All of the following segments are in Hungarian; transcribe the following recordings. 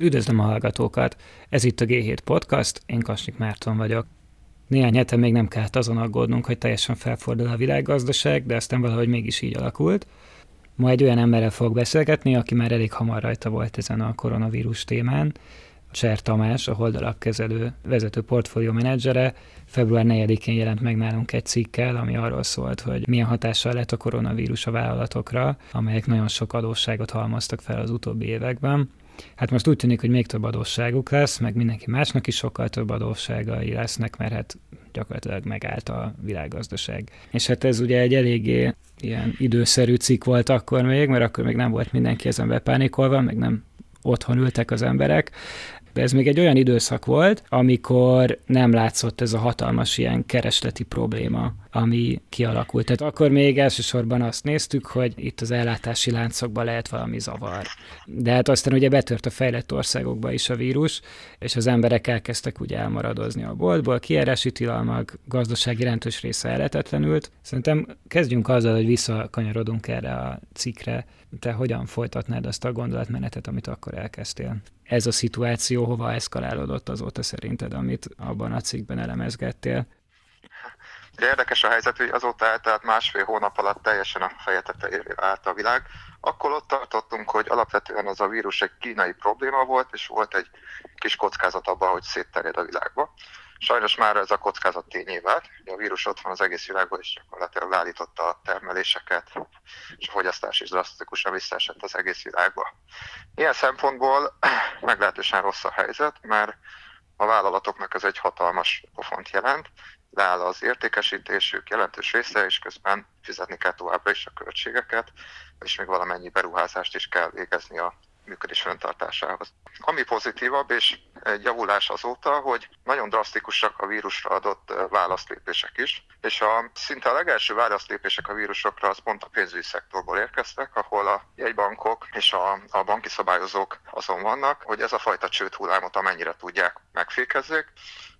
Üdvözlöm a hallgatókat! Ez itt a G7 Podcast, én Kasnyik Márton vagyok. Néhány hete még nem kellett azon aggódnunk, hogy teljesen felfordul a világgazdaság, de aztán valahogy mégis így alakult. Ma egy olyan emberrel fog beszélgetni, aki már elég hamar rajta volt ezen a koronavírus témán. Cser Tamás, a Holdalap kezelő vezető portfólió menedzsere, február 4-én jelent meg nálunk egy cikkel, ami arról szólt, hogy milyen hatással lett a koronavírus a vállalatokra, amelyek nagyon sok adósságot halmoztak fel az utóbbi években. Hát most úgy tűnik, hogy még több adósságuk lesz, meg mindenki másnak is sokkal több adósságai lesznek, mert hát gyakorlatilag megállt a világgazdaság. És hát ez ugye egy eléggé ilyen időszerű cikk volt akkor még, mert akkor még nem volt mindenki ezen bepánikolva, meg nem otthon ültek az emberek, de ez még egy olyan időszak volt, amikor nem látszott ez a hatalmas ilyen keresleti probléma, ami kialakult. Tehát akkor még elsősorban azt néztük, hogy itt az ellátási láncokban lehet valami zavar. De hát aztán ugye betört a fejlett országokba is a vírus, és az emberek elkezdtek ugye elmaradozni a boltból, kiárási tilalmak, gazdasági jelentős része elletetlenült. Szerintem kezdjünk azzal, hogy visszakanyarodunk erre a cikre. Te hogyan folytatnád azt a gondolatmenetet, amit akkor elkezdtél? Ez a szituáció hova eszkalálódott azóta szerinted, amit abban a cikkben elemezgettél? De érdekes a helyzet, hogy azóta eltelt másfél hónap alatt teljesen a feje tetejére állt a világ. Akkor ott tartottunk, hogy alapvetően az a vírus egy kínai probléma volt, és volt egy kis kockázat abban, hogy szétterjed a világba. Sajnos már ez a kockázat tényé vált. A vírus ott van az egész világban, és gyakorlatilag leállította a termeléseket, és a fogyasztás is drasztikusan visszaesett az egész világba. Ilyen szempontból meglehetősen rossz a helyzet, mert a vállalatoknak ez egy hatalmas pofont jelent, leáll az értékesítésük jelentős része, és közben fizetni kell továbbra is a költségeket, és még valamennyi beruházást is kell végezni a működés fenntartásához. Ami pozitívabb és egy javulás azóta, hogy nagyon drasztikusak a vírusra adott válaszlépések is, és a szinte a legelső válaszlépések a vírusokra az pont a pénzügyi szektorból érkeztek, ahol a jegybankok és a, a banki szabályozók azon vannak, hogy ez a fajta csőd hullámot amennyire tudják megfékezzék,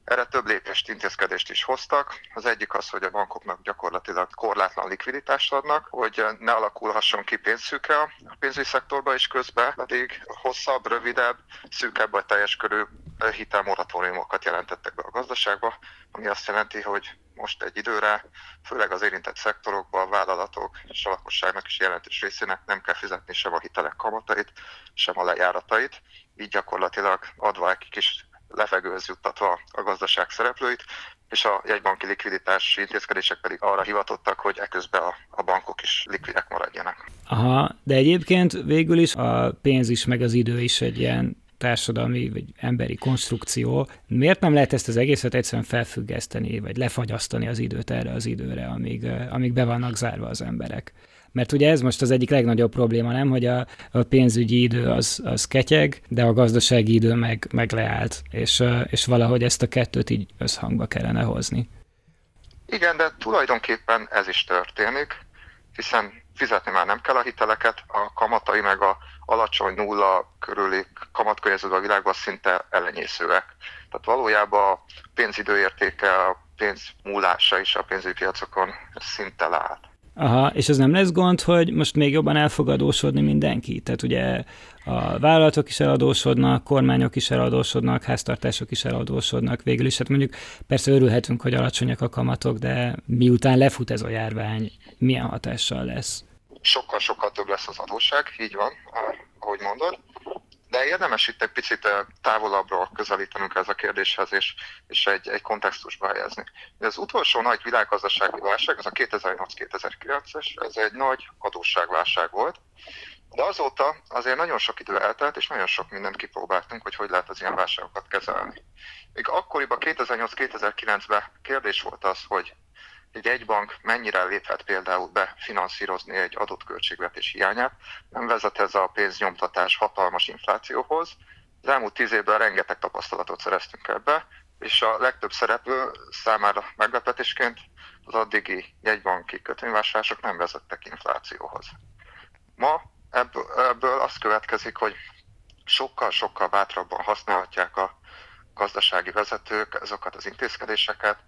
erre több lépést, intézkedést is hoztak. Az egyik az, hogy a bankoknak gyakorlatilag korlátlan likviditást adnak, hogy ne alakulhasson ki pénzszűke a pénzügyi szektorba, és közben pedig hosszabb, rövidebb, szűkebb vagy teljes körű hitelmoratóriumokat jelentettek be a gazdaságba, ami azt jelenti, hogy most egy időre, főleg az érintett szektorokban a vállalatok és a lakosságnak is jelentős részének nem kell fizetni sem a hitelek kamatait, sem a lejáratait, így gyakorlatilag adva egy kis levegőhöz juttatva a gazdaság szereplőit, és a jegybanki likviditási intézkedések pedig arra hivatottak, hogy eközben a, a bankok is likvidek maradjanak. Aha, de egyébként végül is a pénz is, meg az idő is egy ilyen társadalmi vagy emberi konstrukció. Miért nem lehet ezt az egészet egyszerűen felfüggeszteni, vagy lefagyasztani az időt erre az időre, amíg, amíg be vannak zárva az emberek? Mert ugye ez most az egyik legnagyobb probléma, nem, hogy a, a pénzügyi idő az, az ketyeg, de a gazdasági idő meg, meg leállt, és, és valahogy ezt a kettőt így összhangba kellene hozni. Igen, de tulajdonképpen ez is történik, hiszen fizetni már nem kell a hiteleket, a kamatai meg a alacsony nulla körüli kamatkörnyezet a világban szinte elenyészőek. Tehát valójában a pénzidő értéke, a pénz múlása is a pénzügyi piacokon szinte leállt. Aha, és ez nem lesz gond, hogy most még jobban el fog mindenki? Tehát ugye a vállalatok is eladósodnak, kormányok is eladósodnak, háztartások is eladósodnak végül is. Hát mondjuk persze örülhetünk, hogy alacsonyak a kamatok, de miután lefut ez a járvány, milyen hatással lesz? Sokkal-sokkal több lesz az adósság, így van, ahogy mondod de érdemes itt egy picit távolabbról közelítenünk ez a kérdéshez, és, és egy, egy kontextusba helyezni. Az utolsó nagy világgazdasági válság, az a 2008-2009-es, ez egy nagy adósságválság volt, de azóta azért nagyon sok idő eltelt, és nagyon sok mindent kipróbáltunk, hogy hogy lehet az ilyen válságokat kezelni. Még akkoriban 2008-2009-ben kérdés volt az, hogy egy egybank mennyire léphet például be finanszírozni egy adott költségvetés hiányát, nem vezet ez a pénznyomtatás hatalmas inflációhoz. Az elmúlt tíz évben rengeteg tapasztalatot szereztünk ebbe, és a legtöbb szereplő számára meglepetésként az addigi jegybanki kötvényvásárlások nem vezettek inflációhoz. Ma ebből, az következik, hogy sokkal-sokkal bátrabban használhatják a gazdasági vezetők azokat az intézkedéseket,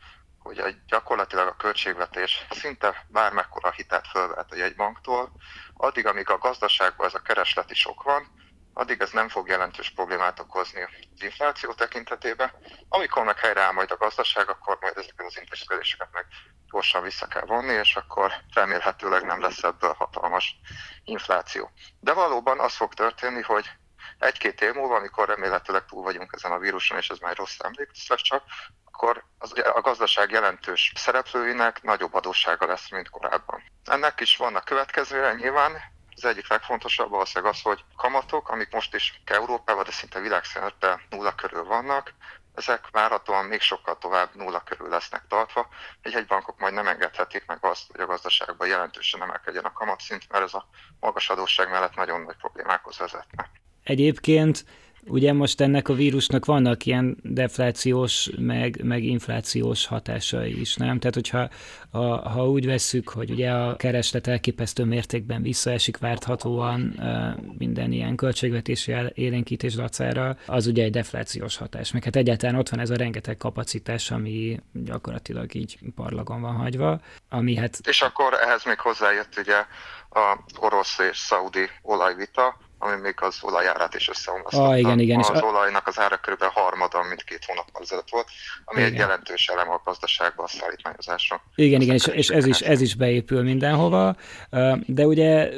hogy gyakorlatilag a költségvetés szinte bármekkora hitelt fölvehet a jegybanktól, addig, amíg a gazdaságban ez a keresleti sok van, addig ez nem fog jelentős problémát okozni az infláció tekintetében. Amikor meg helyreáll majd a gazdaság, akkor majd ezeket az intézkedéseket meg gyorsan vissza kell vonni, és akkor remélhetőleg nem lesz ebből hatalmas infláció. De valóban az fog történni, hogy egy-két év múlva, amikor remélhetőleg túl vagyunk ezen a víruson, és ez már rossz emlék lesz csak, akkor az, a gazdaság jelentős szereplőinek nagyobb adóssága lesz, mint korábban. Ennek is vannak következője nyilván, az egyik legfontosabb valószínűleg az, hogy kamatok, amik most is Európában, de szinte világszerte nulla körül vannak, ezek várhatóan még sokkal tovább nulla körül lesznek tartva. Egy bankok majd nem engedhetik meg azt, hogy a gazdaságban jelentősen emelkedjen a kamatszint, mert ez a magas adósság mellett nagyon nagy problémákhoz vezetne. Egyébként Ugye most ennek a vírusnak vannak ilyen deflációs, meg, meg inflációs hatásai is, nem? Tehát, hogyha ha, ha úgy vesszük, hogy ugye a kereslet elképesztő mértékben visszaesik várthatóan minden ilyen költségvetési élénkítés dacára, az ugye egy deflációs hatás. Meg hát egyáltalán ott van ez a rengeteg kapacitás, ami gyakorlatilag így parlagon van hagyva, ami hát... És akkor ehhez még hozzájött ugye a orosz és szaudi olajvita, ami még az olajárát is összeomlasztotta. Ah, igen, igen. Az és olajnak az ára kb. harmada, mint két hónappal ezelőtt volt, ami igen. egy jelentős elem a gazdaságban, a szállítmányozásra. Igen, igen, és, és ez, is, ez is beépül mindenhova, de ugye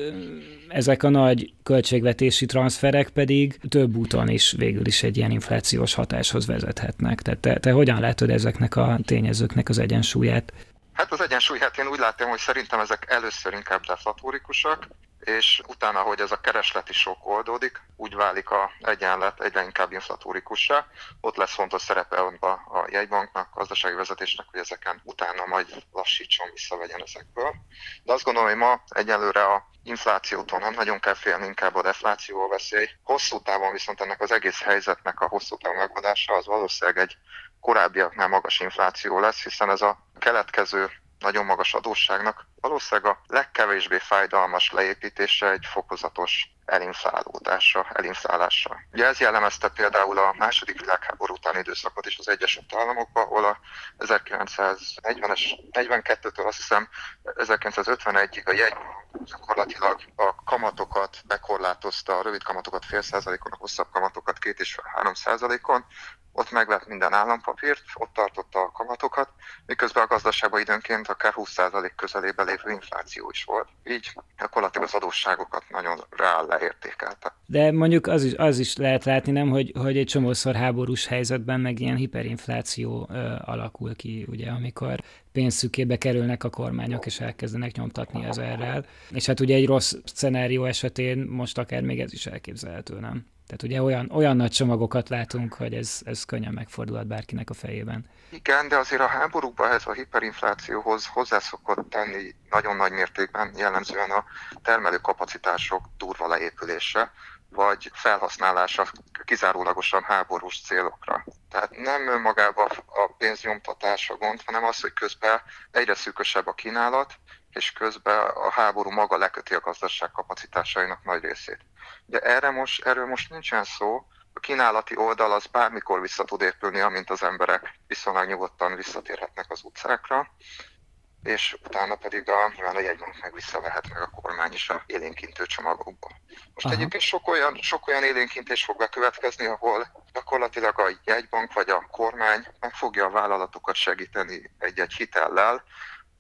ezek a nagy költségvetési transferek pedig több úton is végül is egy ilyen inflációs hatáshoz vezethetnek. Tehát te, te hogyan látod ezeknek a tényezőknek az egyensúlyát? Hát az egyensúlyát én úgy látom, hogy szerintem ezek először inkább deflatórikusak, és utána, hogy ez a keresleti sok oldódik, úgy válik a egyenlet egyre inkább inflatórikussá. Ott lesz fontos szerepe a jegybanknak, a gazdasági vezetésnek, hogy ezeken utána majd lassítson, visszavegyen ezekből. De azt gondolom, hogy ma egyelőre a inflációtól nem nagyon kell félni, inkább a defláció a veszély. Hosszú távon viszont ennek az egész helyzetnek a hosszú távon megoldása az valószínűleg egy korábbiaknál magas infláció lesz, hiszen ez a keletkező nagyon magas adósságnak valószínűleg a legkevésbé fájdalmas leépítése egy fokozatos elinflálódása, elinflálása. Ugye ez jellemezte például a második világháború utáni időszakot is az Egyesült Államokban, ahol a 1940-es, 42-től azt hiszem 1951-ig a jegy gyakorlatilag a kamatokat bekorlátozta, a rövid kamatokat fél százalékon, a hosszabb kamatokat két és három százalékon, ott megvett minden állampapírt, ott tartotta a kamatokat, miközben a gazdaságban időnként akár 20% közelében lévő infláció is volt. Így gyakorlatilag az adósságokat nagyon reál leértékelte. De mondjuk az is, az is lehet látni, nem, hogy, hogy egy csomószor háborús helyzetben meg ilyen hiperinfláció ö, alakul ki, ugye, amikor pénzszükébe kerülnek a kormányok, és elkezdenek nyomtatni ezerrel. És hát ugye egy rossz szenárió esetén most akár még ez is elképzelhető, nem? Tehát ugye olyan, olyan nagy csomagokat látunk, hogy ez, ez könnyen megfordulhat bárkinek a fejében. Igen, de azért a háborúkban ez a hiperinflációhoz hozzászokott tenni nagyon nagy mértékben jellemzően a termelőkapacitások durva leépülése, vagy felhasználása kizárólagosan háborús célokra. Tehát nem önmagában a pénznyomtatás a gond, hanem az, hogy közben egyre szűkösebb a kínálat, és közben a háború maga leköti a gazdaság kapacitásainak nagy részét. De erre most, erről most nincsen szó, a kínálati oldal az bármikor vissza tud épülni, amint az emberek viszonylag nyugodtan visszatérhetnek az utcákra, és utána pedig a, nyilván a jegybank meg visszavehet meg a kormány is a élénkintő csomagokba. Most Aha. egyébként sok olyan, sok olyan élénkintés fog bekövetkezni, ahol gyakorlatilag a jegybank vagy a kormány meg fogja a vállalatokat segíteni egy-egy hitellel,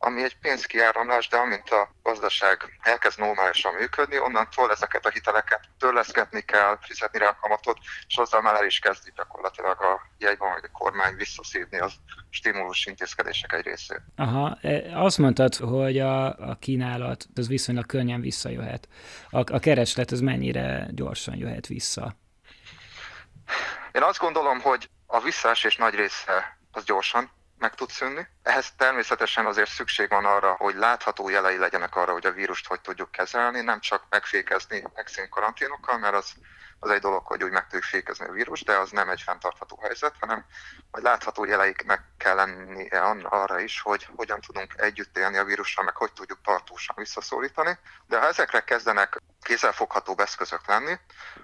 ami egy pénzkiáramlás, de amint a gazdaság elkezd normálisan működni, onnantól ezeket a hiteleket törleszgetni kell, fizetni rá a kamatot, és azzal már el is kezdi gyakorlatilag a jegyban vagy a kormány visszaszívni az stimulus intézkedések egy részét. Aha, e, azt mondtad, hogy a, a kínálat az viszonylag könnyen visszajöhet. A, a kereslet az mennyire gyorsan jöhet vissza? Én azt gondolom, hogy a visszaesés nagy része az gyorsan meg tud szűnni. Ehhez természetesen azért szükség van arra, hogy látható jelei legyenek arra, hogy a vírust hogy tudjuk kezelni, nem csak megfékezni megszín karanténokkal, mert az, az egy dolog, hogy úgy meg tudjuk fékezni a vírus, de az nem egy fenntartható helyzet, hanem hogy látható jeleiknek kell lennie arra is, hogy hogyan tudunk együtt élni a vírussal, meg hogy tudjuk tartósan visszaszorítani. De ha ezekre kezdenek kézzelfoghatóbb eszközök lenni,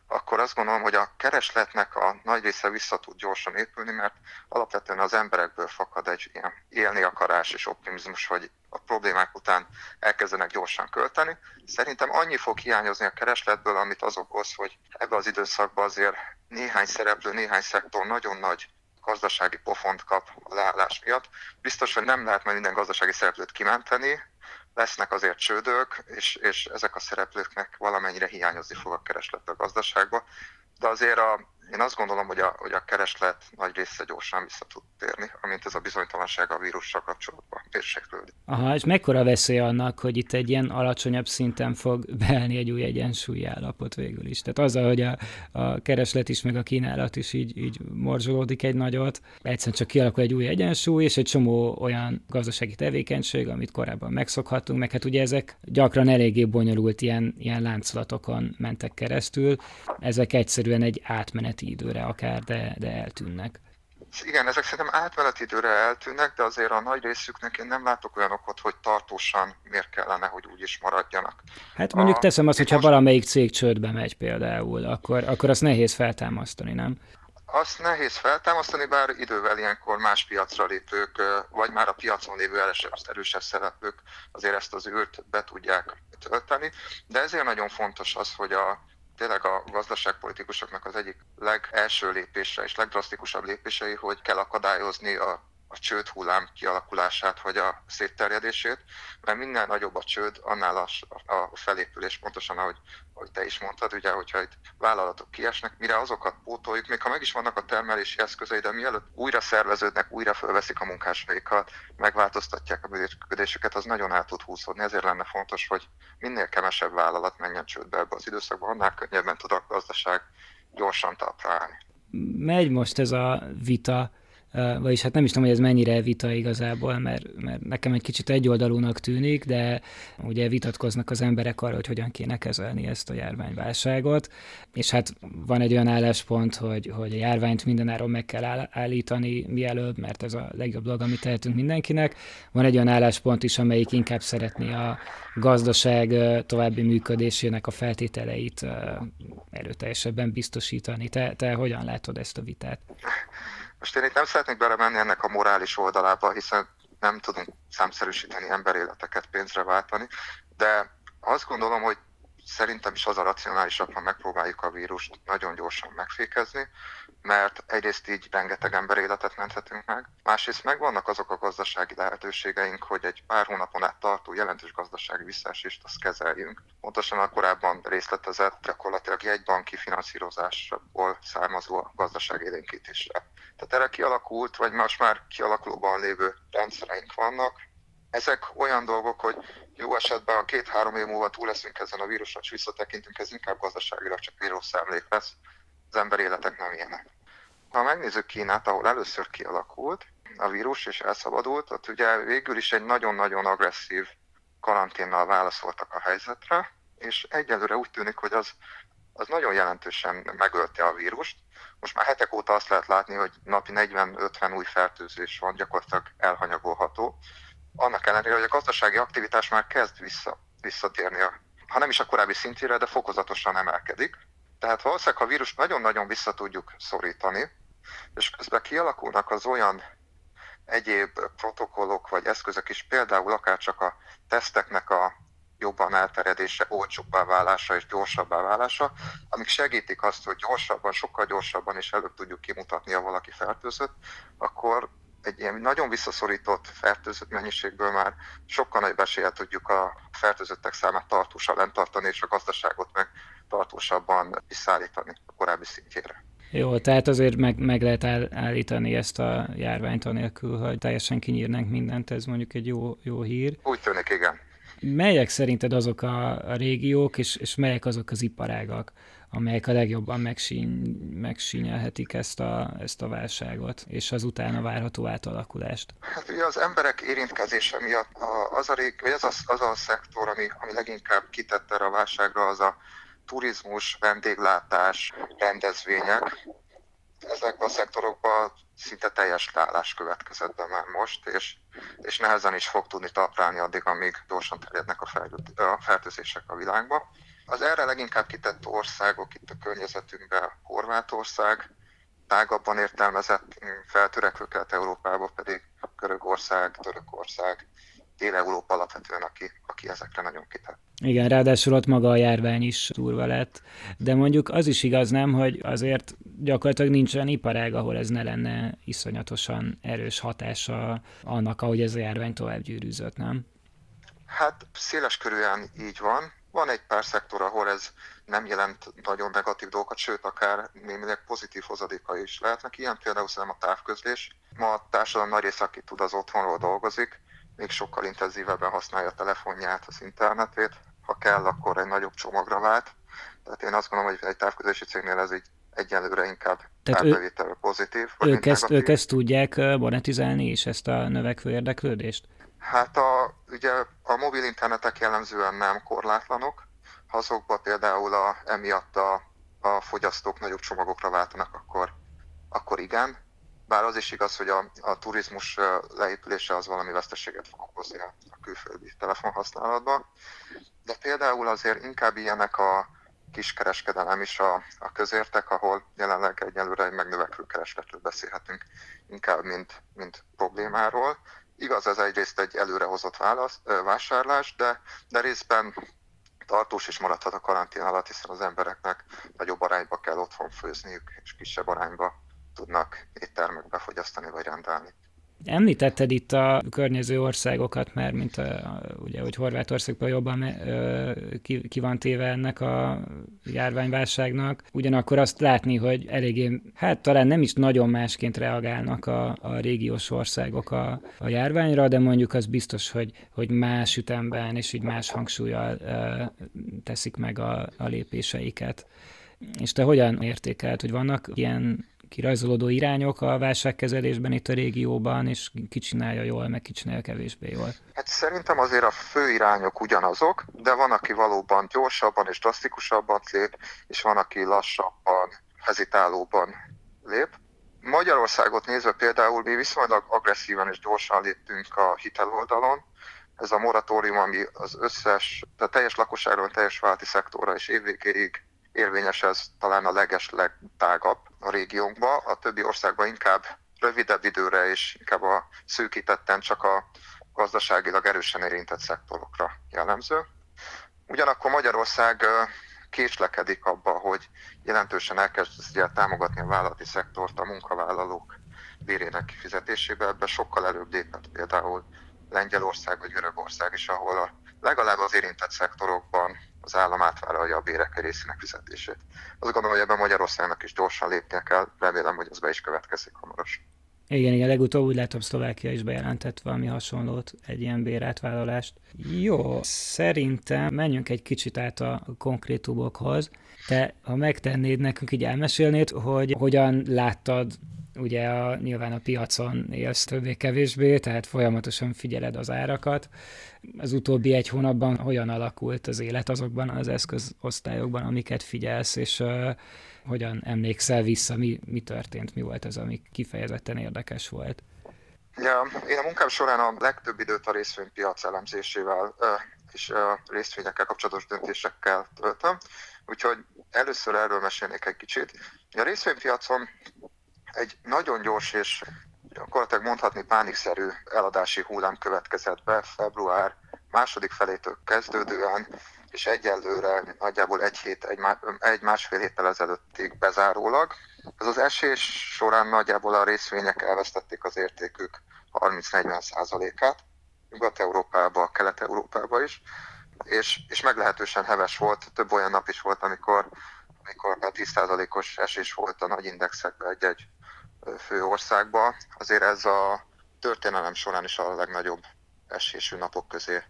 akkor azt gondolom, hogy a keresletnek a nagy része vissza tud gyorsan épülni, mert alapvetően az emberekből fakad egy ilyen élni akarás és optimizmus, hogy a problémák után elkezdenek gyorsan költeni. Szerintem annyi fog hiányozni a keresletből, amit az okoz, hogy ebbe az időszakban azért néhány szereplő, néhány szektor nagyon nagy gazdasági pofont kap a leállás miatt. Biztos, hogy nem lehet majd minden gazdasági szereplőt kimenteni, lesznek azért csődök, és, és ezek a szereplőknek valamennyire hiányozni fog a kereslet a gazdaságba. De azért a, én azt gondolom, hogy a, hogy a kereslet nagy része gyorsan vissza tud térni, amint ez a bizonytalanság a vírussal kapcsolatban mérséklődik. Aha, és mekkora veszély annak, hogy itt egy ilyen alacsonyabb szinten fog beállni egy új egyensúlyi állapot végül is? Tehát azzal, hogy a, a kereslet is, meg a kínálat is így, így morzsolódik egy nagyot, egyszerűen csak kialakul egy új egyensúly, és egy csomó olyan gazdasági tevékenység, amit korábban megszokhattunk, meg hát ugye ezek gyakran eléggé bonyolult ilyen, ilyen láncolatokon mentek keresztül, ezek egyszerűen egy átmenet átmeneti időre akár, de, de eltűnnek. Igen, ezek szerintem átmeneti időre eltűnnek, de azért a nagy részüknek én nem látok olyan okot, hogy tartósan miért kellene, hogy úgy is maradjanak. Hát mondjuk a, teszem azt, hogyha most... valamelyik cég csődbe megy például, akkor, akkor azt nehéz feltámasztani, nem? Azt nehéz feltámasztani, bár idővel ilyenkor más piacra lépők, vagy már a piacon lévő erősebb szereplők azért ezt az űrt be tudják tölteni, de ezért nagyon fontos az, hogy a tényleg a gazdaságpolitikusoknak az egyik legelső lépése és legdrasztikusabb lépései, hogy kell akadályozni a a csőd hullám kialakulását vagy a szétterjedését, mert minél nagyobb a csőd, annál a, a felépülés, pontosan ahogy, ahogy te is mondtad, ugye, hogyha itt vállalatok kiesnek, mire azokat pótoljuk, még ha meg is vannak a termelési eszközei, de mielőtt újra szerveződnek, újra fölveszik a munkásaikat, megváltoztatják a működésüket, az nagyon el tud húzódni. Ezért lenne fontos, hogy minél kevesebb vállalat menjen csődbe ebbe az időszakban, annál könnyebben tud a gazdaság gyorsan talpra állni. Megy most ez a vita vagyis hát nem is tudom, hogy ez mennyire vita igazából, mert, mert nekem egy kicsit egyoldalúnak tűnik, de ugye vitatkoznak az emberek arra, hogy hogyan kéne kezelni ezt a járványválságot, és hát van egy olyan álláspont, hogy, hogy a járványt mindenáron meg kell állítani mielőbb, mert ez a legjobb dolog, amit tehetünk mindenkinek. Van egy olyan álláspont is, amelyik inkább szeretné a gazdaság további működésének a feltételeit erőteljesebben biztosítani. Te, te hogyan látod ezt a vitát? Most én itt nem szeretnék belemenni ennek a morális oldalába, hiszen nem tudunk számszerűsíteni emberéleteket pénzre váltani, de azt gondolom, hogy szerintem is az a racionálisabb, ha megpróbáljuk a vírust nagyon gyorsan megfékezni, mert egyrészt így rengeteg ember életet menthetünk másrészt megvannak azok a gazdasági lehetőségeink, hogy egy pár hónapon át tartó jelentős gazdasági visszaesést azt kezeljünk. Pontosan a korábban részletezett gyakorlatilag egy banki finanszírozásból származó gazdaság élénkítésre. Tehát erre kialakult, vagy most már kialakulóban lévő rendszereink vannak, ezek olyan dolgok, hogy jó esetben a két-három év múlva túl leszünk ezen a víruson, és visszatekintünk, ez inkább gazdaságilag csak vírus emlék lesz. Az ember életek nem ilyenek. Ha megnézzük Kínát, ahol először kialakult a vírus és elszabadult, ott ugye végül is egy nagyon-nagyon agresszív karanténnal válaszoltak a helyzetre, és egyelőre úgy tűnik, hogy az, az nagyon jelentősen megölte a vírust. Most már hetek óta azt lehet látni, hogy napi 40-50 új fertőzés van, gyakorlatilag elhanyagolható. Annak ellenére, hogy a gazdasági aktivitás már kezd vissza, visszatérni, a, ha nem is a korábbi szintjére, de fokozatosan emelkedik. Tehát valószínűleg, a vírust nagyon-nagyon vissza tudjuk szorítani, és közben kialakulnak az olyan egyéb protokollok vagy eszközök is, például akár csak a teszteknek a jobban elterjedése, olcsóbbá válása és gyorsabbá válása, amik segítik azt, hogy gyorsabban, sokkal gyorsabban is előbb tudjuk kimutatni, ha valaki fertőzött, akkor egy ilyen nagyon visszaszorított fertőzött mennyiségből már sokkal nagyobb eséllyel tudjuk a fertőzöttek számát tartósan tartani, és a gazdaságot meg tartósabban visszaállítani a korábbi szintjére. Jó, tehát azért meg, meg lehet állítani ezt a járványt anélkül, hogy teljesen kinyírnánk mindent, ez mondjuk egy jó, jó hír. Úgy tűnik, igen. Melyek szerinted azok a, a régiók, és, és melyek azok az iparágak, amelyek a legjobban megsíny, megsínyelhetik ezt a, ezt a válságot, és az utána várható átalakulást? Hát ugye az emberek érintkezése miatt az a, rég, vagy az, a, az a szektor, ami, ami leginkább kitett erre a válságra, az a turizmus, vendéglátás, rendezvények. Ezekben a szektorokban szinte teljes leállás következett be már most, és, és nehezen is fog tudni taprálni addig, amíg gyorsan terjednek a, a fertőzések a világba. Az erre leginkább kitett országok itt a környezetünkben Horvátország, tágabban értelmezett feltörekvő kelet-európában pedig Görögország, Törökország, Dél-Európa alapvetően, aki, aki ezekre nagyon kitett. Igen, ráadásul ott maga a járvány is durva lett. De mondjuk az is igaz, nem, hogy azért gyakorlatilag nincs olyan iparág, ahol ez ne lenne iszonyatosan erős hatása annak, ahogy ez a járvány tovább gyűrűzött, nem? Hát széles körülön így van. Van egy pár szektor, ahol ez nem jelent nagyon negatív dolgokat, sőt, akár némileg pozitív hozadéka is lehetnek. Ilyen például szerintem a távközlés. Ma a társadalom nagy része, aki tud, az otthonról dolgozik, még sokkal intenzívebben használja a telefonját, az internetét. Ha kell, akkor egy nagyobb csomagra vált. Tehát én azt gondolom, hogy egy távközlési cégnél ez így egyelőre inkább árbevétel pozitív. Ők ezt, ők ezt tudják monetizálni, és ezt a növekvő érdeklődést? Hát a, ugye a mobil internetek jellemzően nem korlátlanok, ha azokba például a, emiatt a, a fogyasztók nagyobb csomagokra váltanak, akkor, akkor igen. Bár az is igaz, hogy a, a turizmus leépülése az valami veszteséget fog okozni a, külföldi telefonhasználatban. De például azért inkább ilyenek a kiskereskedelem is a, a közértek, ahol jelenleg egyelőre egy megnövekvő keresletről beszélhetünk, inkább mint, mint problémáról. Igaz, ez egyrészt egy előrehozott válasz, vásárlás, de, de részben tartós is maradhat a karantén alatt, hiszen az embereknek nagyobb arányba kell otthon főzniük, és kisebb arányba tudnak éttermekbe fogyasztani vagy rendelni. Említetted itt a környező országokat, mert mint a, ugye, hogy Horvátországban jobban ki, ki van téve ennek a járványválságnak. Ugyanakkor azt látni, hogy eléggé, hát talán nem is nagyon másként reagálnak a, a régiós országok a, a járványra, de mondjuk az biztos, hogy, hogy más ütemben és így más hangsúlyjal teszik meg a, a lépéseiket. És te hogyan értékelt, hogy vannak ilyen kirajzolódó irányok a válságkezelésben itt a régióban, és ki csinálja jól, meg ki csinálja kevésbé jól? Hát szerintem azért a fő irányok ugyanazok, de van, aki valóban gyorsabban és drasztikusabban lép, és van, aki lassabban, hezitálóban lép. Magyarországot nézve például mi viszonylag agresszíven és gyorsan léptünk a hiteloldalon. Ez a moratórium, ami az összes, tehát teljes lakosságról, teljes válti szektorra és évvégéig érvényes, ez talán a leges legtágabb a régiónkba, a többi országban inkább rövidebb időre és inkább a szűkítetten csak a gazdaságilag erősen érintett szektorokra jellemző. Ugyanakkor Magyarország késlekedik abba, hogy jelentősen elkezdje támogatni a vállalati szektort a munkavállalók bérének kifizetésébe. Ebbe sokkal előbb lépett például Lengyelország vagy Görögország is, ahol a, legalább az érintett szektorokban az állam átvállalja a bérek részének fizetését. Azt gondolom, hogy ebben Magyarországnak is gyorsan lépnie kell, remélem, hogy ez be is következik hamarosan. Igen, igen, legutóbb úgy látom Szlovákia is bejelentett valami hasonlót, egy ilyen bérátvállalást. Jó, szerintem menjünk egy kicsit át a konkrétumokhoz. Te, ha megtennéd nekünk, így elmesélnéd, hogy hogyan láttad ugye a, nyilván a piacon élsz többé-kevésbé, tehát folyamatosan figyeled az árakat. Az utóbbi egy hónapban hogyan alakult az élet azokban az eszközosztályokban, amiket figyelsz, és uh, hogyan emlékszel vissza, mi, mi történt, mi volt az, ami kifejezetten érdekes volt? Ja, én a munkám során a legtöbb időt a részvénypiac elemzésével és részvényekkel kapcsolatos döntésekkel töltöm, úgyhogy először erről mesélnék egy kicsit. A részvénypiacon egy nagyon gyors és gyakorlatilag mondhatni pánikszerű eladási hullám következett be február második felétől kezdődően, és egyelőre nagyjából egy hét, egy, egy másfél héttel ezelőttig bezárólag. Ez az esés során nagyjából a részvények elvesztették az értékük 30-40 százalékát, Nyugat-Európába, Kelet-Európába is, és, és meglehetősen heves volt, több olyan nap is volt, amikor, amikor 10%-os esés volt a nagy indexekben egy-egy fő országba. Azért ez a történelem során is a legnagyobb esésű napok közé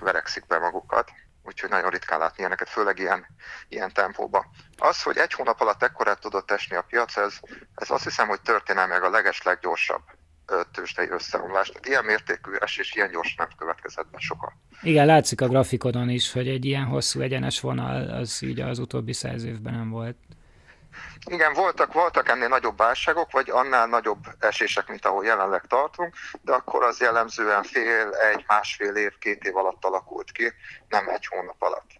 verekszik be magukat, úgyhogy nagyon ritkán látni ilyeneket, főleg ilyen, ilyen tempóba. Az, hogy egy hónap alatt ekkorát tudott esni a piac, ez, ez azt hiszem, hogy történelmileg a leges leggyorsabb tőzsdei összeomlás. Ilyen mértékű esés ilyen gyors nem következett be soha. Igen, látszik a grafikonon is, hogy egy ilyen hosszú egyenes vonal az így az utóbbi száz évben nem volt. Igen, voltak, voltak ennél nagyobb válságok, vagy annál nagyobb esések, mint ahol jelenleg tartunk, de akkor az jellemzően fél, egy, másfél év, két év alatt alakult ki, nem egy hónap alatt.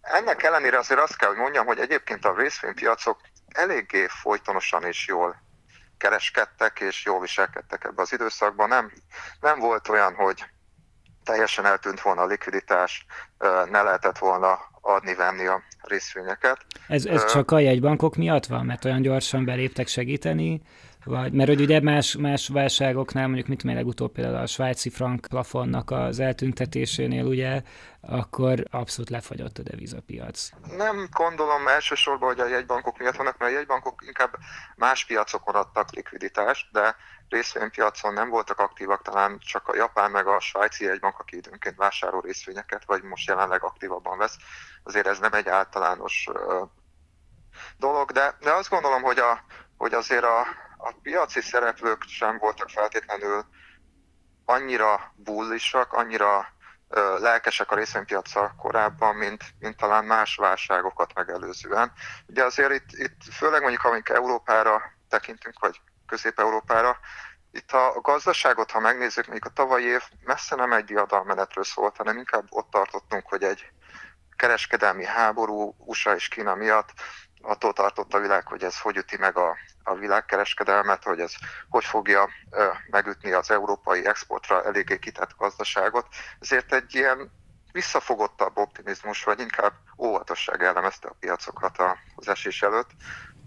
Ennek ellenére azért azt kell, hogy mondjam, hogy egyébként a részvénypiacok eléggé folytonosan és jól kereskedtek és jól viselkedtek ebbe az időszakban. Nem, nem volt olyan, hogy teljesen eltűnt volna a likviditás, ne lehetett volna adni-venni a részvényeket. Ez, ez csak a jegybankok miatt van, mert olyan gyorsan beléptek segíteni, vagy, mert hogy ugye más, más válságoknál, mondjuk mit még legutóbb például a svájci frank plafonnak az eltüntetésénél ugye, akkor abszolút lefagyott a devizapiac. Nem gondolom elsősorban, hogy a jegybankok miatt vannak, mert a jegybankok inkább más piacokon adtak likviditást, de részvénypiacon nem voltak aktívak, talán csak a japán meg a svájci jegybank, aki időnként vásárol részvényeket, vagy most jelenleg aktívabban vesz. Azért ez nem egy általános dolog, de, de azt gondolom, hogy, a, hogy azért a, a piaci szereplők sem voltak feltétlenül annyira bullisak, annyira ö, lelkesek a részvénypiacsal korábban, mint, mint talán más válságokat megelőzően. Ugye azért itt, itt főleg mondjuk, amik Európára tekintünk, vagy Közép-Európára, itt a gazdaságot, ha megnézzük, még a tavalyi év messze nem egy diadalmenetről szólt, hanem inkább ott tartottunk, hogy egy kereskedelmi háború USA és Kína miatt attól tartott a világ, hogy ez hogy üti meg a, a világkereskedelmet, hogy ez hogy fogja ö, megütni az európai exportra eléggé kitett gazdaságot. Ezért egy ilyen visszafogottabb optimizmus, vagy inkább óvatosság jellemezte a piacokat az esés előtt.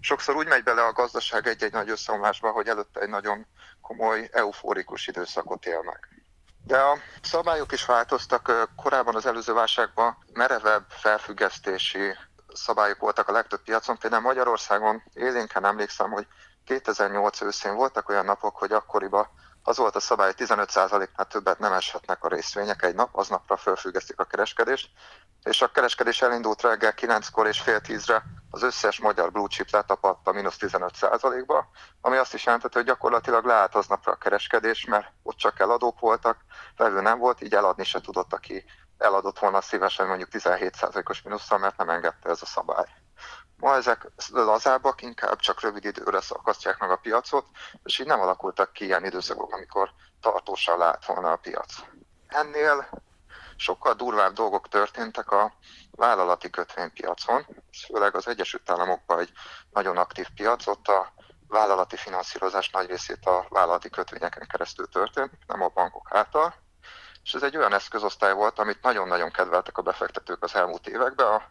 Sokszor úgy megy bele a gazdaság egy-egy nagy összeomlásba, hogy előtte egy nagyon komoly eufórikus időszakot él meg. De a szabályok is változtak. Korábban az előző válságban merevebb felfüggesztési szabályok voltak a legtöbb piacon. Például Magyarországon élénken emlékszem, hogy 2008 őszén voltak olyan napok, hogy akkoriban az volt a szabály, hogy 15%-nál többet nem eshetnek a részvények egy nap, aznapra felfüggesztik a kereskedést, és a kereskedés elindult reggel 9-kor és fél 10-re az összes magyar blue chip letapadt a mínusz 15%-ba, ami azt is jelentette, hogy gyakorlatilag leállt aznapra a kereskedés, mert ott csak eladók voltak, vevő nem volt, így eladni se tudott, aki eladott volna szívesen mondjuk 17%-os mínusszal, mert nem engedte ez a szabály. Ma ezek lazábbak, inkább csak rövid időre szakasztják meg a piacot, és így nem alakultak ki ilyen időszakok, amikor tartósan lát volna a piac. Ennél sokkal durvább dolgok történtek a vállalati kötvénypiacon, főleg az Egyesült Államokban egy nagyon aktív piac, ott a vállalati finanszírozás nagy részét a vállalati kötvényeken keresztül történt, nem a bankok által. És ez egy olyan eszközosztály volt, amit nagyon-nagyon kedveltek a befektetők az elmúlt években. A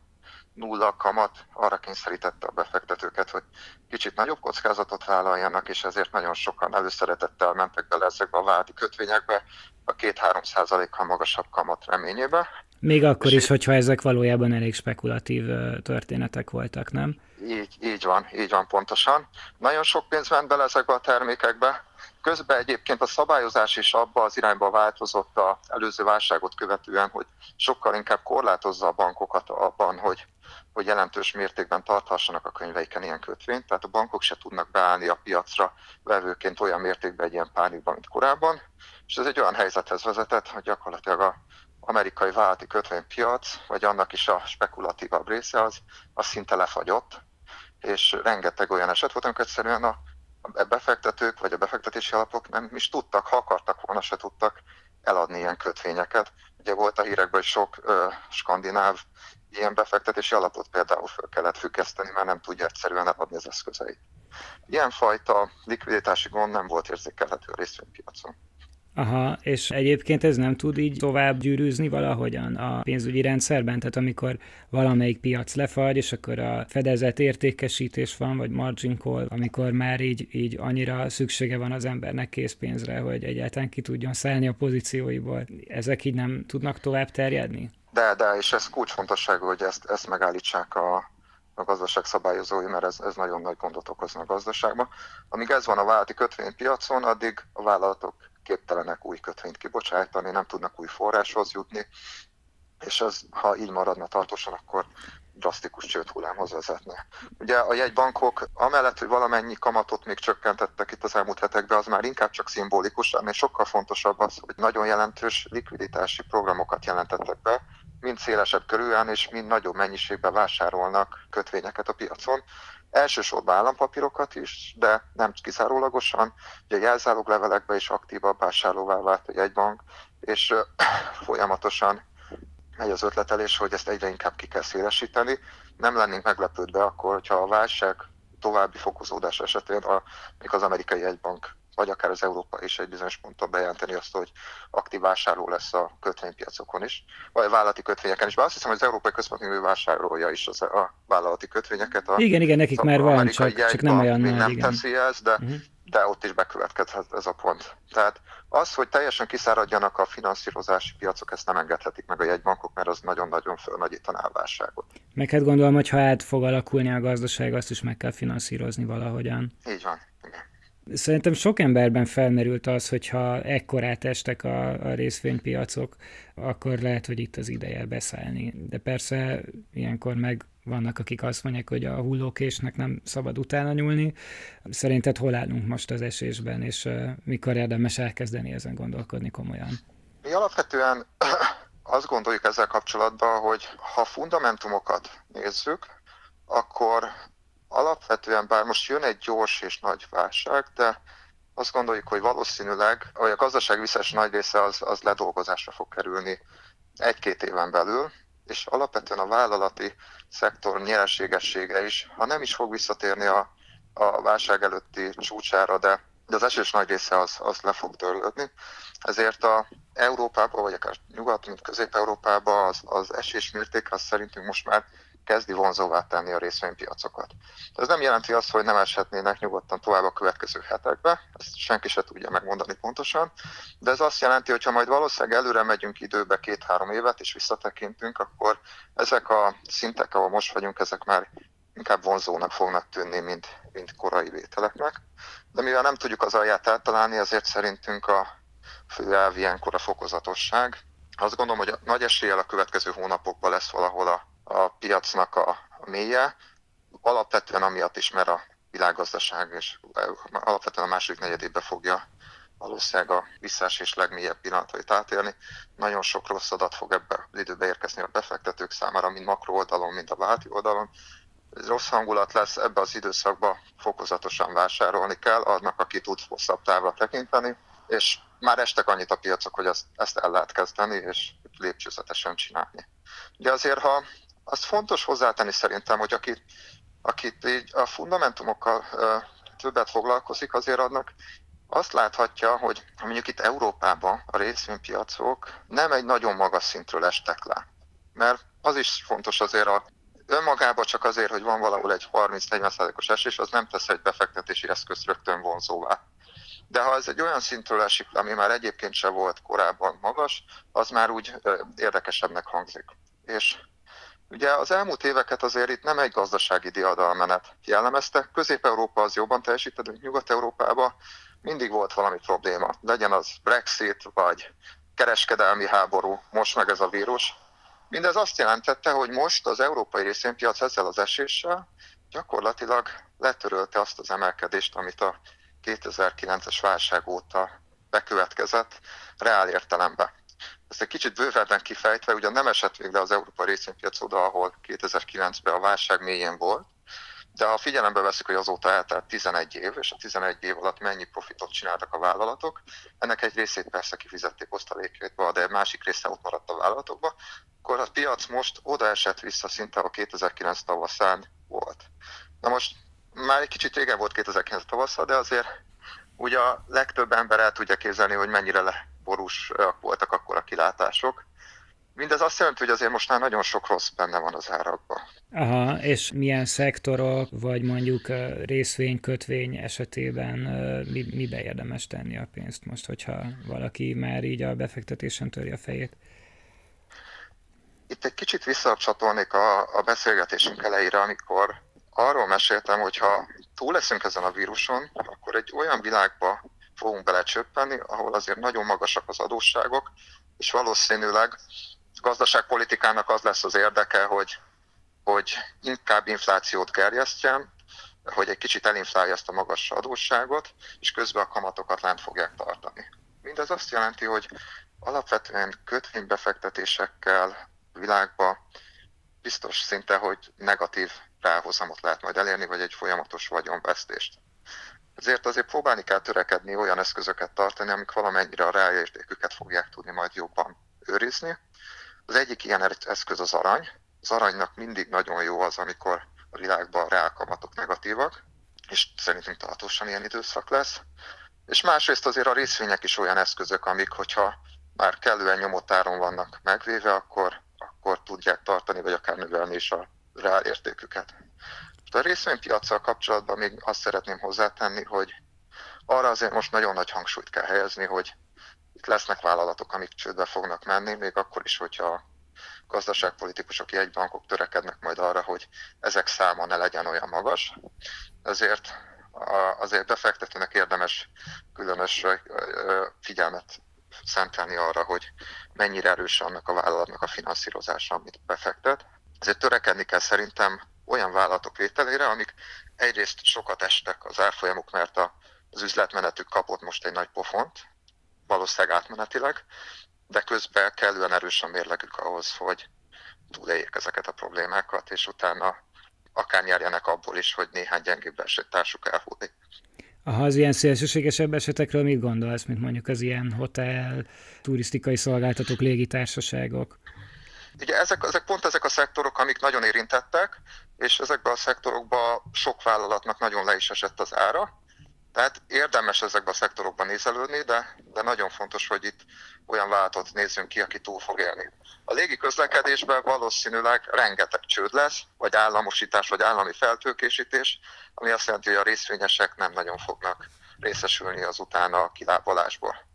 nulla kamat arra kényszerítette a befektetőket, hogy kicsit nagyobb kockázatot vállaljanak, és ezért nagyon sokan előszeretettel mentek bele ezekbe a vállalati kötvényekbe, a 2-3 százalékkal magasabb kamat reményébe. Még akkor is, hogyha ezek valójában elég spekulatív történetek voltak, nem? Így, így van, így van pontosan. Nagyon sok pénz ment bele ezekbe a termékekbe. Közben egyébként a szabályozás is abba az irányba változott az előző válságot követően, hogy sokkal inkább korlátozza a bankokat abban, hogy, hogy jelentős mértékben tarthassanak a könyveiken ilyen kötvényt. Tehát a bankok se tudnak beállni a piacra vevőként olyan mértékben egy ilyen pánikban, mint korábban. És ez egy olyan helyzethez vezetett, hogy gyakorlatilag a amerikai vállalati kötvénypiac, vagy annak is a spekulatívabb része az, az szinte lefagyott, és rengeteg olyan eset volt, amikor egyszerűen a befektetők vagy a befektetési alapok nem is tudtak, ha akartak volna, se tudtak eladni ilyen kötvényeket. Ugye volt a hírekben, sok ö, skandináv ilyen befektetési alapot például föl kellett függeszteni, mert nem tudja egyszerűen eladni az eszközeit. Ilyenfajta likviditási gond nem volt érzékelhető a részvénypiacon. Aha, és egyébként ez nem tud így tovább gyűrűzni valahogyan a pénzügyi rendszerben? Tehát amikor valamelyik piac lefagy, és akkor a fedezett értékesítés van, vagy margin call, amikor már így, így annyira szüksége van az embernek készpénzre, hogy egyáltalán ki tudjon szállni a pozícióiból. Ezek így nem tudnak tovább terjedni? De, de, és ez kulcsfontosságú, hogy ezt, ezt megállítsák a, a gazdaság szabályozói, mert ez, ez nagyon nagy gondot okozna a gazdaságban. Amíg ez van a vállalati kötvénypiacon, addig a vállalatok képtelenek új kötvényt kibocsátani, nem tudnak új forráshoz jutni, és ez, ha így maradna tartósan, akkor drasztikus csődhullámhoz vezetne. Ugye a jegybankok amellett, hogy valamennyi kamatot még csökkentettek itt az elmúlt hetekben, az már inkább csak szimbolikus, ennél sokkal fontosabb az, hogy nagyon jelentős likviditási programokat jelentettek be, mind szélesebb körülön és mind nagyobb mennyiségben vásárolnak kötvényeket a piacon. Elsősorban állampapírokat is, de nem kizárólagosan. Ugye a jelzáloglevelekbe is aktívabb vásárlóvá vált a jegybank, és folyamatosan megy az ötletelés, hogy ezt egyre inkább ki kell szélesíteni. Nem lennénk meglepődve akkor, hogyha a válság további fokozódás esetén a, még az amerikai egybank vagy akár az Európa is egy bizonyos ponton bejelenteni azt, hogy aktív vásárló lesz a kötvénypiacokon is, vagy a vállalati kötvényeken is. Bár azt hiszem, hogy az Európai Központi vásárolja is az, a vállalati kötvényeket. A, igen, igen, nekik már van, csak, csak nem olyan még nem igen. teszi ezt, de, uh-huh. de ott is bekövetkezhet ez a pont. Tehát az, hogy teljesen kiszáradjanak a finanszírozási piacok, ezt nem engedhetik meg a jegybankok, mert az nagyon-nagyon fölnagyítaná a válságot. Meg hát gondolom, hogy ha át fog alakulni a gazdaság, azt is meg kell finanszírozni valahogyan. Így van. Szerintem sok emberben felmerült az, hogyha ekkorát estek a, a részvénypiacok, akkor lehet, hogy itt az ideje beszállni. De persze ilyenkor meg vannak, akik azt mondják, hogy a hullókésnek nem szabad utána nyúlni. Szerinted hol állunk most az esésben, és mikor érdemes elkezdeni ezen gondolkodni komolyan? Mi alapvetően azt gondoljuk ezzel kapcsolatban, hogy ha fundamentumokat nézzük, akkor alapvetően, bár most jön egy gyors és nagy válság, de azt gondoljuk, hogy valószínűleg, hogy a gazdaság visszás nagy része az, az ledolgozásra fog kerülni egy-két éven belül, és alapvetően a vállalati szektor nyereségessége is, ha nem is fog visszatérni a, a válság előtti csúcsára, de, de az esés nagy része az, az le fog dörlődni. Ezért a Európában, vagy akár Nyugat, mint Közép-Európában az, az esés mérték az szerintünk most már kezdi vonzóvá tenni a részvénypiacokat. Ez nem jelenti azt, hogy nem eshetnének nyugodtan tovább a következő hetekbe, ezt senki se tudja megmondani pontosan, de ez azt jelenti, hogy ha majd valószínűleg előre megyünk időbe két-három évet, és visszatekintünk, akkor ezek a szintek, ahol most vagyunk, ezek már inkább vonzónak fognak tűnni, mint, mint korai vételeknek. De mivel nem tudjuk az alját eltalálni, ezért szerintünk a fő elv ilyenkor a fokozatosság. Azt gondolom, hogy nagy eséllyel a következő hónapokban lesz valahol a a piacnak a mélye, alapvetően amiatt is, mert a világgazdaság és alapvetően a második negyedébe fogja valószínűleg a visszaesés legmélyebb pillanatait átélni. Nagyon sok rossz adat fog ebbe az időbe érkezni a befektetők számára, mind makro oldalon, mind a válti oldalon. Ez rossz hangulat lesz, ebbe az időszakba fokozatosan vásárolni kell, annak, aki tud hosszabb távra tekinteni, és már estek annyit a piacok, hogy ezt, ezt el lehet kezdeni, és lépcsőzetesen csinálni. De azért, ha azt fontos hozzátenni szerintem, hogy akit, akit így a fundamentumokkal többet foglalkozik, azért annak azt láthatja, hogy mondjuk itt Európában a részvénypiacok nem egy nagyon magas szintről estek le. Mert az is fontos azért a önmagában csak azért, hogy van valahol egy 30-40%-os esés, az nem tesz egy befektetési eszköz rögtön vonzóvá. De ha ez egy olyan szintről esik, ami már egyébként se volt korábban magas, az már úgy érdekesebbnek hangzik. És Ugye az elmúlt éveket azért itt nem egy gazdasági diadalmenet jellemezte. Közép-Európa az jobban teljesített, mint Nyugat-Európában mindig volt valami probléma. Legyen az Brexit, vagy kereskedelmi háború, most meg ez a vírus. Mindez azt jelentette, hogy most az európai részvénypiac ezzel az eséssel gyakorlatilag letörölte azt az emelkedést, amit a 2009-es válság óta bekövetkezett reál értelemben. Ezt egy kicsit bővebben kifejtve, ugyan nem esett végre az Európa részvénypiac oda, ahol 2009-ben a válság mélyén volt, de ha figyelembe veszük, hogy azóta eltelt 11 év, és a 11 év alatt mennyi profitot csináltak a vállalatok, ennek egy részét persze kifizették osztalékba, de egy másik része ott maradt a vállalatokba, akkor a piac most odaesett vissza szinte a 2009 tavaszán volt. Na most már egy kicsit régen volt 2009 tavaszán, de azért ugye a legtöbb ember el tudja képzelni, hogy mennyire le borúsak voltak akkor a kilátások. Mindez azt jelenti, hogy azért most már nagyon sok rossz benne van az árakban. Aha, és milyen szektorok, vagy mondjuk részvény, kötvény esetében mi, mibe érdemes tenni a pénzt most, hogyha valaki már így a befektetésen töri a fejét? Itt egy kicsit visszacsatolnék a, a beszélgetésünk elejére, amikor arról meséltem, hogy ha túl leszünk ezen a víruson, akkor egy olyan világba fogunk belecsöppenni, ahol azért nagyon magasak az adósságok, és valószínűleg a gazdaságpolitikának az lesz az érdeke, hogy, hogy inkább inflációt gerjesztjen, hogy egy kicsit elinflálja ezt a magas adósságot, és közben a kamatokat lent fogják tartani. Mindez azt jelenti, hogy alapvetően kötvénybefektetésekkel világba biztos szinte, hogy negatív ráhozamot lehet majd elérni, vagy egy folyamatos vagyonvesztést. Ezért azért próbálni kell törekedni olyan eszközöket tartani, amik valamennyire a ráértéküket fogják tudni majd jobban őrizni. Az egyik ilyen eszköz az arany. Az aranynak mindig nagyon jó az, amikor a világban reálkamatok negatívak, és szerintünk tartósan ilyen időszak lesz. És másrészt azért a részvények is olyan eszközök, amik, hogyha már kellően nyomott áron vannak megvéve, akkor, akkor tudják tartani, vagy akár növelni is a reál értéküket. A részvénypiacsal kapcsolatban még azt szeretném hozzátenni, hogy arra azért most nagyon nagy hangsúlyt kell helyezni, hogy itt lesznek vállalatok, amik csődbe fognak menni, még akkor is, hogyha a gazdaságpolitikusok, jegybankok törekednek majd arra, hogy ezek száma ne legyen olyan magas. Ezért azért befektetőnek érdemes különös figyelmet szentelni arra, hogy mennyire erős annak a vállalatnak a finanszírozása, amit befektet. Ezért törekedni kell szerintem olyan vállalatok vételére, amik egyrészt sokat estek az árfolyamuk, mert az üzletmenetük kapott most egy nagy pofont, valószínűleg átmenetileg, de közben kellően erős a mérlegük ahhoz, hogy túléljék ezeket a problémákat, és utána akár nyerjenek abból is, hogy néhány gyengébb társuk elhúlik. Ha az ilyen szélsőségesebb esetekről mit gondolsz, mint mondjuk az ilyen hotel, turisztikai szolgáltatók, légitársaságok? Ugye ezek, ezek pont ezek a szektorok, amik nagyon érintettek, és ezekben a szektorokban sok vállalatnak nagyon le is esett az ára, tehát érdemes ezekben a szektorokban nézelődni, de, de nagyon fontos, hogy itt olyan váltot nézzünk ki, aki túl fog élni. A légi közlekedésben valószínűleg rengeteg csőd lesz, vagy államosítás, vagy állami feltőkésítés, ami azt jelenti, hogy a részvényesek nem nagyon fognak részesülni az utána a kilábalásból.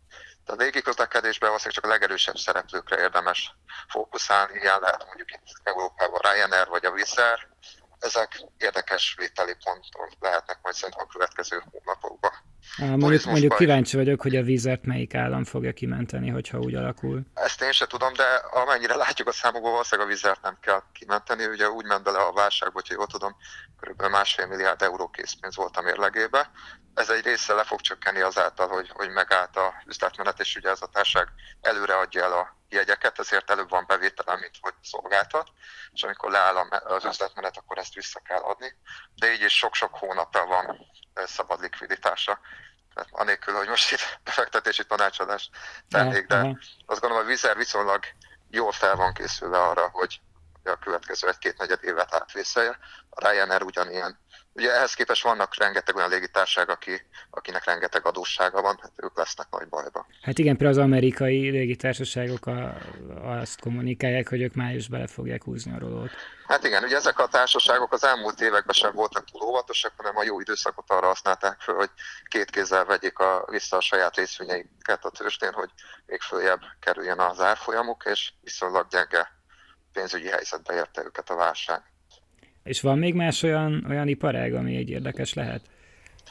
A légi közlekedésben valószínűleg csak a legerősebb szereplőkre érdemes fókuszálni, ilyen lehet mondjuk itt Európában Ryanair vagy a Wizz ezek érdekes vételi ponton lehetnek majd szerintem a következő hónapokban. Mondjuk, mondjuk kíváncsi vagyok, hogy a vízert melyik állam fogja kimenteni, hogyha úgy alakul. Ezt én sem tudom, de amennyire látjuk a számokból, valószínűleg a vízert nem kell kimenteni. Ugye úgy ment bele a válságba, hogy jól tudom, kb. másfél milliárd euró készpénz volt a mérlegébe. Ez egy része le fog csökkenni azáltal, hogy, hogy megállt a üzletmenet, és ugye ez a társág előre adja el a jegyeket, ezért előbb van bevétel, mint hogy szolgáltat, és amikor leáll az üzletmenet, akkor ezt vissza kell adni. De így is sok-sok hónapra van szabad likviditása. Tehát anélkül, hogy most itt befektetési tanácsadást tennék, de azt gondolom, hogy Vizer viszonylag jól fel van készülve arra, hogy a következő egy-két negyed évet átvészelje. A Ryanair ugyanilyen Ugye ehhez képest vannak rengeteg olyan légitárság, aki, akinek rengeteg adóssága van, hát ők lesznek nagy bajba. Hát igen, például az amerikai légitársaságok a, azt kommunikálják, hogy ők május bele fogják húzni a rolót. Hát igen, ugye ezek a társaságok az elmúlt években sem voltak túl óvatosak, hanem a jó időszakot arra használták föl, hogy két kézzel vegyék a, vissza a saját részvényeiket a tőzsdén, hogy még följebb kerüljön az árfolyamuk, és viszonylag gyenge pénzügyi helyzetbe érte őket a válság. És van még más olyan, olyan iparág, ami egy érdekes lehet?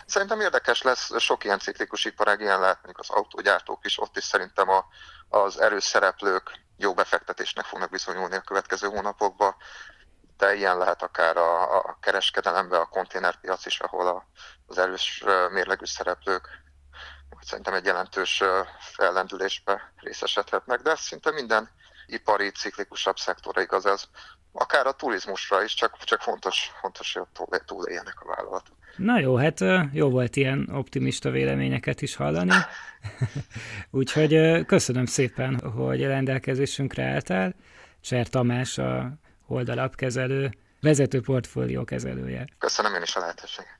Szerintem érdekes lesz, sok ilyen ciklikus iparág, ilyen lehet mondjuk az autógyártók is, ott is szerintem a, az erős szereplők jó befektetésnek fognak viszonyulni a következő hónapokban, de ilyen lehet akár a, a kereskedelembe, a konténerpiac is, ahol a, az erős mérlegű szereplők szerintem egy jelentős fellendülésbe részesedhetnek, de szinte minden ipari, ciklikusabb szektorra igaz ez akár a turizmusra is, csak, csak fontos, fontos, hogy túléljenek a vállalatok. Na jó, hát jó volt ilyen optimista véleményeket is hallani. Úgyhogy köszönöm szépen, hogy rendelkezésünkre álltál. Cser Tamás, a Hold kezelő, vezető portfólió kezelője. Köszönöm én is a lehetőséget.